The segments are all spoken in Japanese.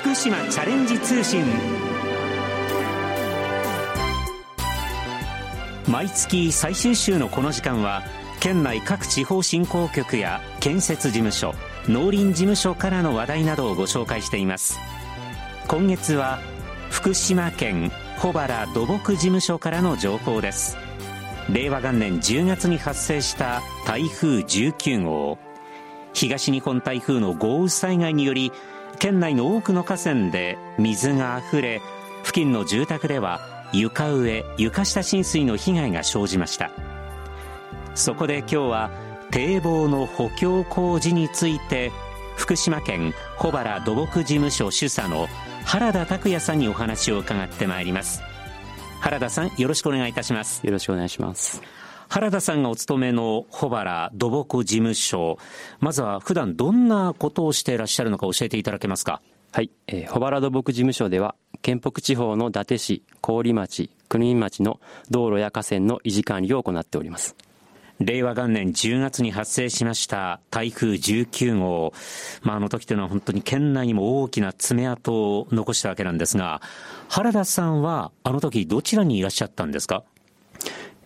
福島チャレンジ通信。毎月最終週のこの時間は県内各地方振興局や建設事務所農林事務所からの話題などをご紹介しています。今月は福島県小原土木事務所からの情報です。令和元年10月に発生した台風19号。東日本台風の豪雨災害により県内の多くの河川で水があふれ付近の住宅では床上床下浸水の被害が生じました。そこで今日は堤防の補強工事について福島県小原土木事務所主査の原田拓也さんにお話を伺ってまいります。原田さんよろしくお願いいたします。よろしくお願いします。原田さんがお勤めの小原土木事務所。まずは普段どんなことをしていらっしゃるのか教えていただけますか？はい、えー、小原土木事務所では県北地方の伊達市郡町国見町の道路や河川の維持管理を行っております。令和元年10月に発生しました台風19号、まあ、あの時というのは本当に県内にも大きな爪痕を残したわけなんですが、原田さんはあの時どちらにいらっしゃったんですか？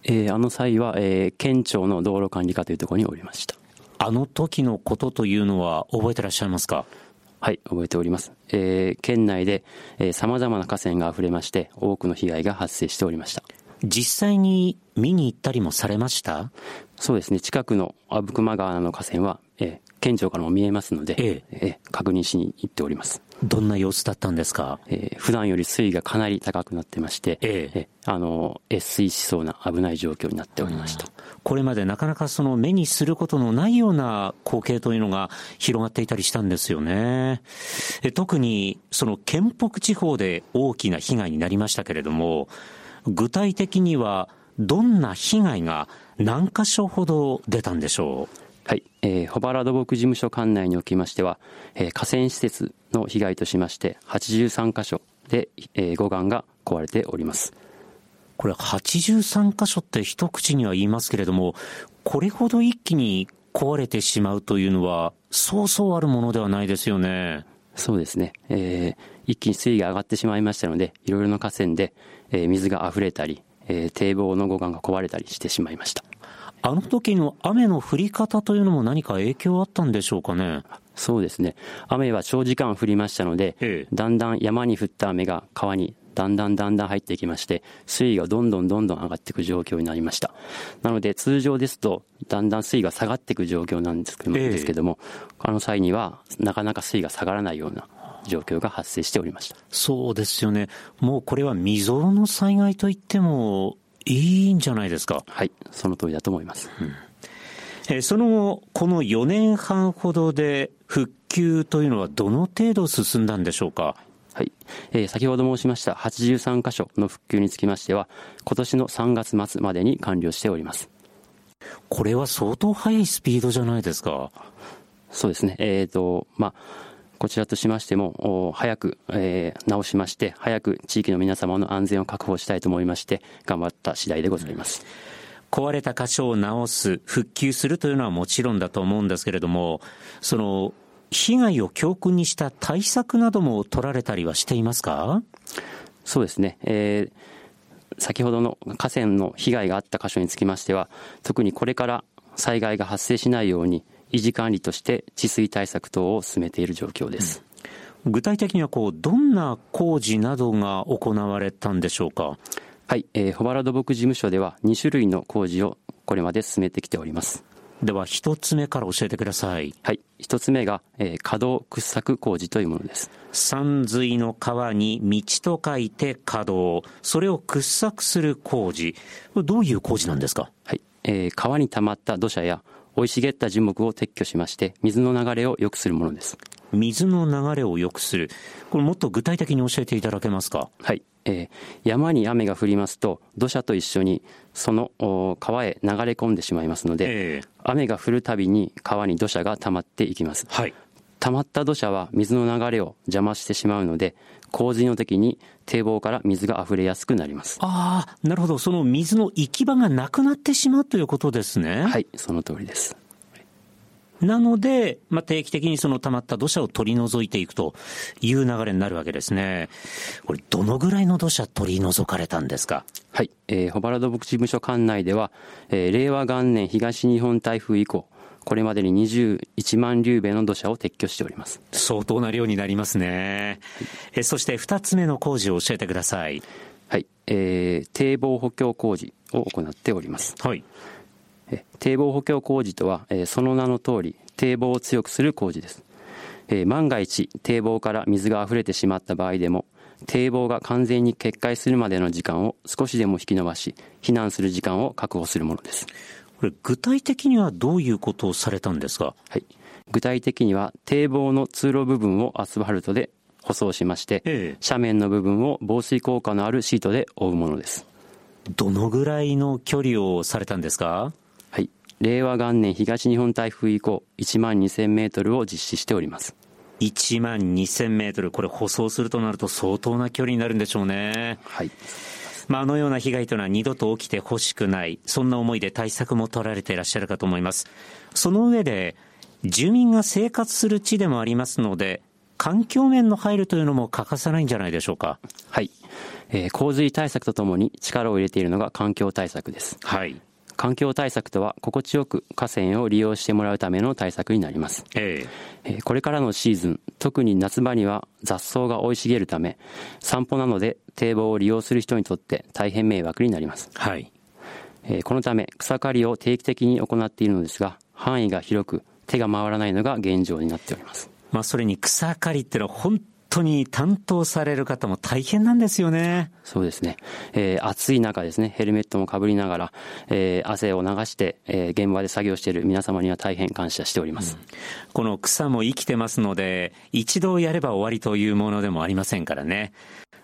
えー、あの際は、えー、県庁の道路管理課というところにおりました。あの時のことというのは覚えてらっしゃいますか？はい、覚えております。えー、県内で、えー、様々な河川が溢れまして、多くの被害が発生しておりました。実際に見に行ったりもされました？そうですね。近くの阿武隈川の河川は、えー、県庁からも見えますので、えええー、確認しに行っております。どんな様子だったんですか、えー、普段より水位がかなり高くなってまして、えええー、あの、越水しそうな危ない状況になっておりました。これまでなかなかその目にすることのないような光景というのが広がっていたりしたんですよね。え特にその県北地方で大きな被害になりましたけれども、具体的にはどんな被害が何箇所ほど出たんでしょう？はい、えー、保原土木事務所管内におきましては、えー、河川施設の被害としまして83箇所で、えー、護岸が壊れております。これ83箇所って一口には言いますけれどもこれほど一気に壊れてしまうというのはそうそうあるものではないですよね。そうですね、えー、一気に水位が上がってしまいましたのでいろいろな河川で、えー、水が溢れたり、えー、堤防の護岸が壊れたりしてしまいましたあの時の雨の降り方というのも何か影響あったんでしょうかね？そうですね。雨は長時間降りましたので、ええ、だんだん山に降った雨が川にだんだんだんだん入ってきまして、水位がどんどんどんどん上がっていく状況になりました。なので通常ですと、だんだん水位が下がっていく状況なんですけども、えですけどもあの際にはなかなか水位が下がらないような状況が発生しておりました。そうですよね。もうこれは未曾有の災害といってもいいんじゃないですか。はい、その通りだと思います。うんえその後、この4年半ほどで復旧というのはどの程度進んだんでしょうか？はい。えー、先ほど申しました83箇所の復旧につきましては、今年の3月末までに完了しております。これは相当速いスピードじゃないですか。そうですね。えっ、ー、と、まあ、こちらとしましても、早く、えー、直しまして、早く地域の皆様の安全を確保したいと思いまして、頑張った次第でございます。壊れた箇所を直す、復旧するというのはもちろんだと思うんですけれども、その、被害を教訓にした対策なども取られたりはしていますか？そうですね。えー、先ほどの河川の被害があった箇所につきましては、特にこれから災害が発生しないように、維持管理として治水対策等を進めている状況です。うん、具体的にはこう、どんな工事などが行われたんでしょうか？はい、えー、保原土木事務所では2種類の工事をこれまで進めてきております。では一つ目から教えてください。はい。一つ目が、えー、稼働掘削工事というものです。山水の川に道と書いて稼働。それを掘削する工事。どういう工事なんですか？はい。えー、川に溜まった土砂や生い茂った樹木を撤去しまして、水の流れを良くするものです。水の流れを良くする。これもっと具体的に教えていただけますか？はい。えー、山に雨が降りますと土砂と一緒にその川へ流れ込んでしまいますので、えー、雨が降るたびに川に土砂が溜まっていきます、はい、溜まった土砂は水の流れを邪魔してしまうので洪水の時に堤防から水が溢れやすくなります。ああなるほど。その水の行き場がなくなってしまうということですね。はいその通りです。なので、まあ、定期的にその溜まった土砂を取り除いていくという流れになるわけですね。これ、どのぐらいの土砂取り除かれたんですか？はい、えー、保原土木事務所管内では、えー、令和元年東日本台風以降、これまでに21万流米の土砂を撤去しております。相当な量になりますね。はい、えそして二つ目の工事を教えてください。はい、えー、堤防補強工事を行っております。はい。堤防補強工事とは、その名の通り、堤防を強くする工事です。万が一、堤防から水が溢れてしまった場合でも、堤防が完全に決壊するまでの時間を少しでも引き延ばし、避難する時間を確保するものです。これ、具体的にはどういうことをされたんですか？はい。具体的には、堤防の通路部分をアスファルトで舗装しまして、ええ、斜面の部分を防水効果のあるシートで覆うものです。どのぐらいの距離をされたんですか？令和元年東日本台風以降、1万2000メートルを実施しております。1万2000メートル、これ舗装するとなると相当な距離になるんでしょうね。はい。まあ、あのような被害というのは二度と起きてほしくない、そんな思いで対策も取られていらっしゃるかと思います。その上で、住民が生活する地でもありますので、環境面の配慮というのも欠かさないんじゃないでしょうか。はい。えー、洪水対策とともに力を入れているのが環境対策です。はい。環境対策とは心地よく河川を利用してもらうための対策になります。ええこれからのシーズン、特に夏場には雑草が生い茂るため、散歩などで堤防を利用する人にとって大変迷惑になります。はい。えこのため草刈りを定期的に行っているのですが、範囲が広く手が回らないのが現状になっております。まあそれに草刈りってのは本当に担当される方も大変なんですよね。そうですね。えー、暑い中ですね、ヘルメットもかぶりながら、えー、汗を流して、えー、現場で作業している皆様には大変感謝しております、うん、この草も生きてますので、一度やれば終わりというものでもありませんからね。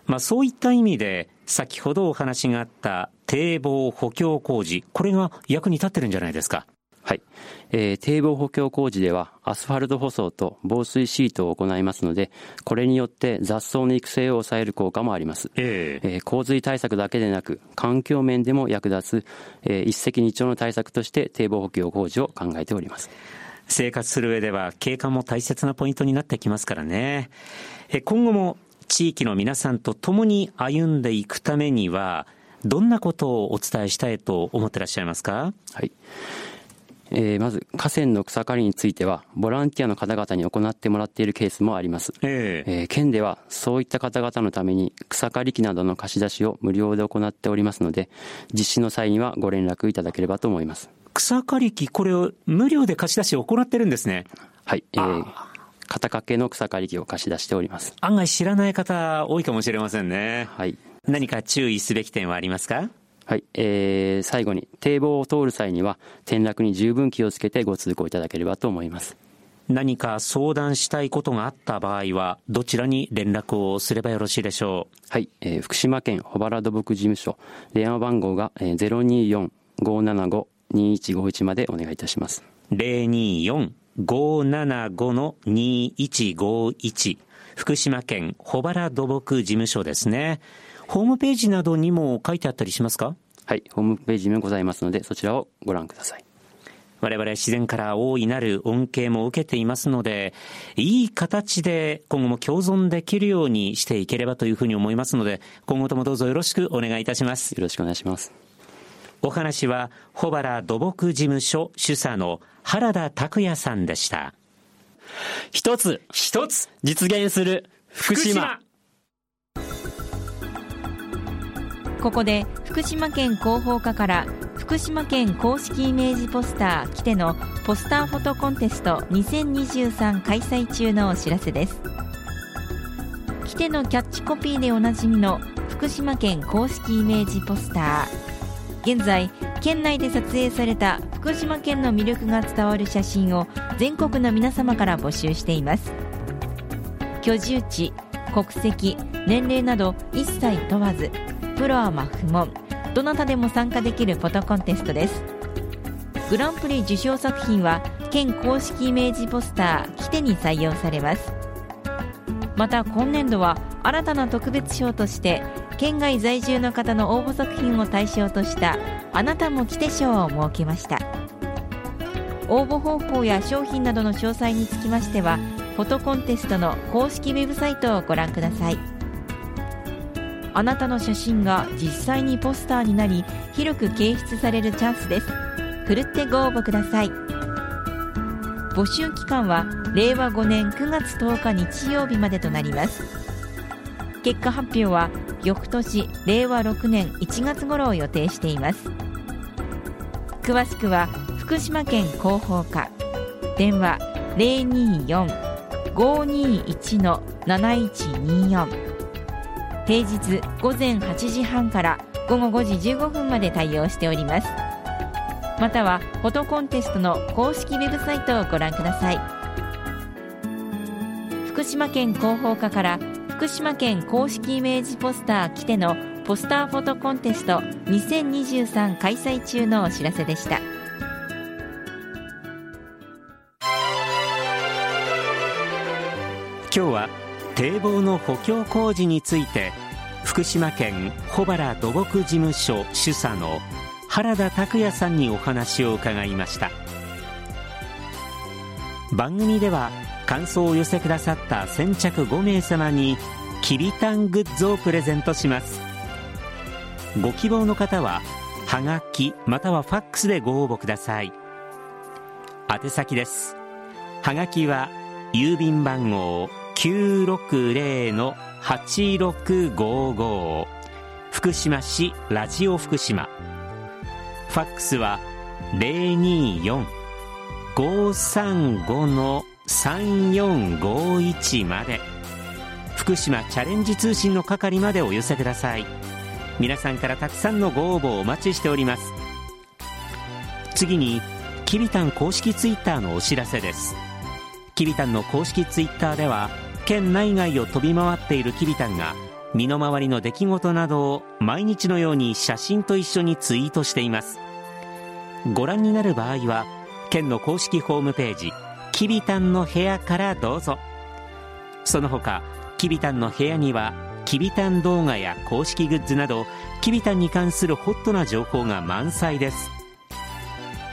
まあそういった意味で、先ほどお話があった堤防補強工事、これが役に立ってるんじゃないですか。はい。えー、堤防補強工事ではアスファルト舗装と防水シートを行いますので、これによって雑草の育成を抑える効果もあります。えー、えー、洪水対策だけでなく、環境面でも役立つ、えー、一石二鳥の対策として堤防補強工事を考えております。生活する上では景観も大切なポイントになってきますからね。え今後も地域の皆さんと共に歩んでいくためには、どんなことをお伝えしたいと思ってらっしゃいますか？はい。えー、まず河川の草刈りについてはボランティアの方々に行ってもらっているケースもあります、えー、えー、県ではそういった方々のために草刈り機などの貸し出しを無料で行っておりますので実施の際にはご連絡いただければと思います。草刈り機これを無料で貸し出しを行ってるんですね。はい、えー、肩掛けの草刈り機を貸し出しております。案外知らない方多いかもしれませんね。はい。何か注意すべき点はありますか？はい、えー、最後に堤防を通る際には転落に十分気をつけてご通行いただければと思います。何か相談したいことがあった場合はどちらに連絡をすればよろしいでしょう？はい、えー、福島県保原土木事務所電話番号が024-575-2151までお願いいたします。024-575-2151福島県保原土木事務所ですね。ホームページなどにも書いてあったりしますか？はい、ホームページもございますので、そちらをご覧ください。我々自然から大いなる恩恵も受けていますので、いい形で今後も共存できるようにしていければというふうに思いますので、今後ともどうぞよろしくお願いいたします。よろしくお願いします。お話は、保原土木事務所主査の原田拓也さんでした。一つ、一つ、実現する福島。ここで福島県広報課から福島県公式イメージポスター「来て」のポスターフォトコンテスト2023開催中のお知らせです。来てのキャッチコピーでおなじみの福島県公式イメージポスター。現在県内で撮影された福島県の魅力が伝わる写真を全国の皆様から募集しています。居住地国籍年齢など一切問わずプロアマ不問どなたでも参加できるフォトコンテストです。グランプリ受賞作品は県公式イメージポスター「キテ」に採用されます。また今年度は新たな特別賞として県外在住の方の応募作品を対象としたあなたも来て賞を設けました。応募方法や商品などの詳細につきましてはフォトコンテストの公式ウェブサイトをご覧ください。あなたの写真が実際にポスターになり広く掲出されるチャンスです。ふるってご応募ください。募集期間は令和5年9月10日日曜日までとなります。結果発表は翌年令和6年1月頃を予定しています。詳しくは福島県広報課。電話024-521-7124平日午前8時半から午後5時15分まで対応しております。またはフォトコンテストの公式ウェブサイトをご覧ください。福島県広報課から福島県公式イメージポスター来てのポスターフォトコンテスト2023開催中のお知らせでした。今日は堤防の補強工事について福島県保原土木事務所主査の原田拓也さんにお話を伺いました。番組では感想を寄せくださった先着5名様にきびたんグッズをプレゼントします。ご希望の方ははがきまたはファックスでご応募ください。宛先です。はがきは郵便番号960の960-8655福島市ラジオ福島。ファックスは024-535-3451まで。福島チャレンジ通信の係までお寄せください。皆さんからたくさんのご応募をお待ちしております。次にきびたん公式ツイッターのお知らせです。きびたんの公式ツイッターでは県内外を飛び回っているきびたんが身の回りの出来事などを毎日のように写真と一緒にツイートしています。ご覧になる場合は県の公式ホームページきびたんの部屋からどうぞ。その他きびたんの部屋にはきびたん動画や公式グッズなどきびたんに関するホットな情報が満載です。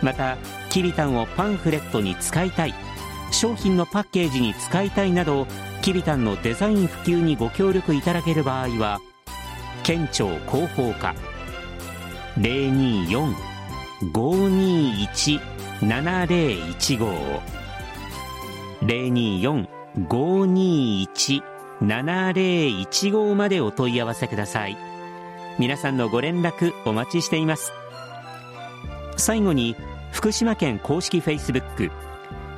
またきびたんをパンフレットに使いたい商品のパッケージに使いたいなどきびたんのデザイン普及にご協力いただける場合は県庁広報課024-521-7015 024-521-7015までお問い合わせください。皆さんのご連絡お待ちしています。最後に福島県公式 Facebook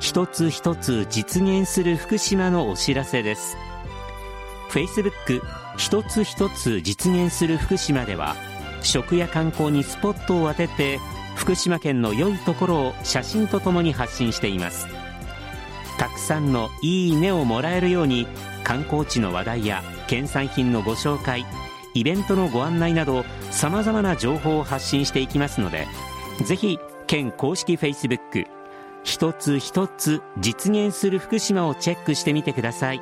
一つ一つ実現する福島のお知らせです。Facebook 一つ一つ実現する福島では食や観光にスポットを当てて福島県の良いところを写真とともに発信しています。たくさんのいいねをもらえるように観光地の話題や県産品のご紹介イベントのご案内などさまざまな情報を発信していきますのでぜひ県公式 Facebook 一つ一つ実現する福島をチェックしてみてください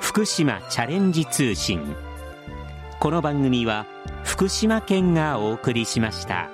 福島チャレンジ通信この番組は福島県がお送りしました。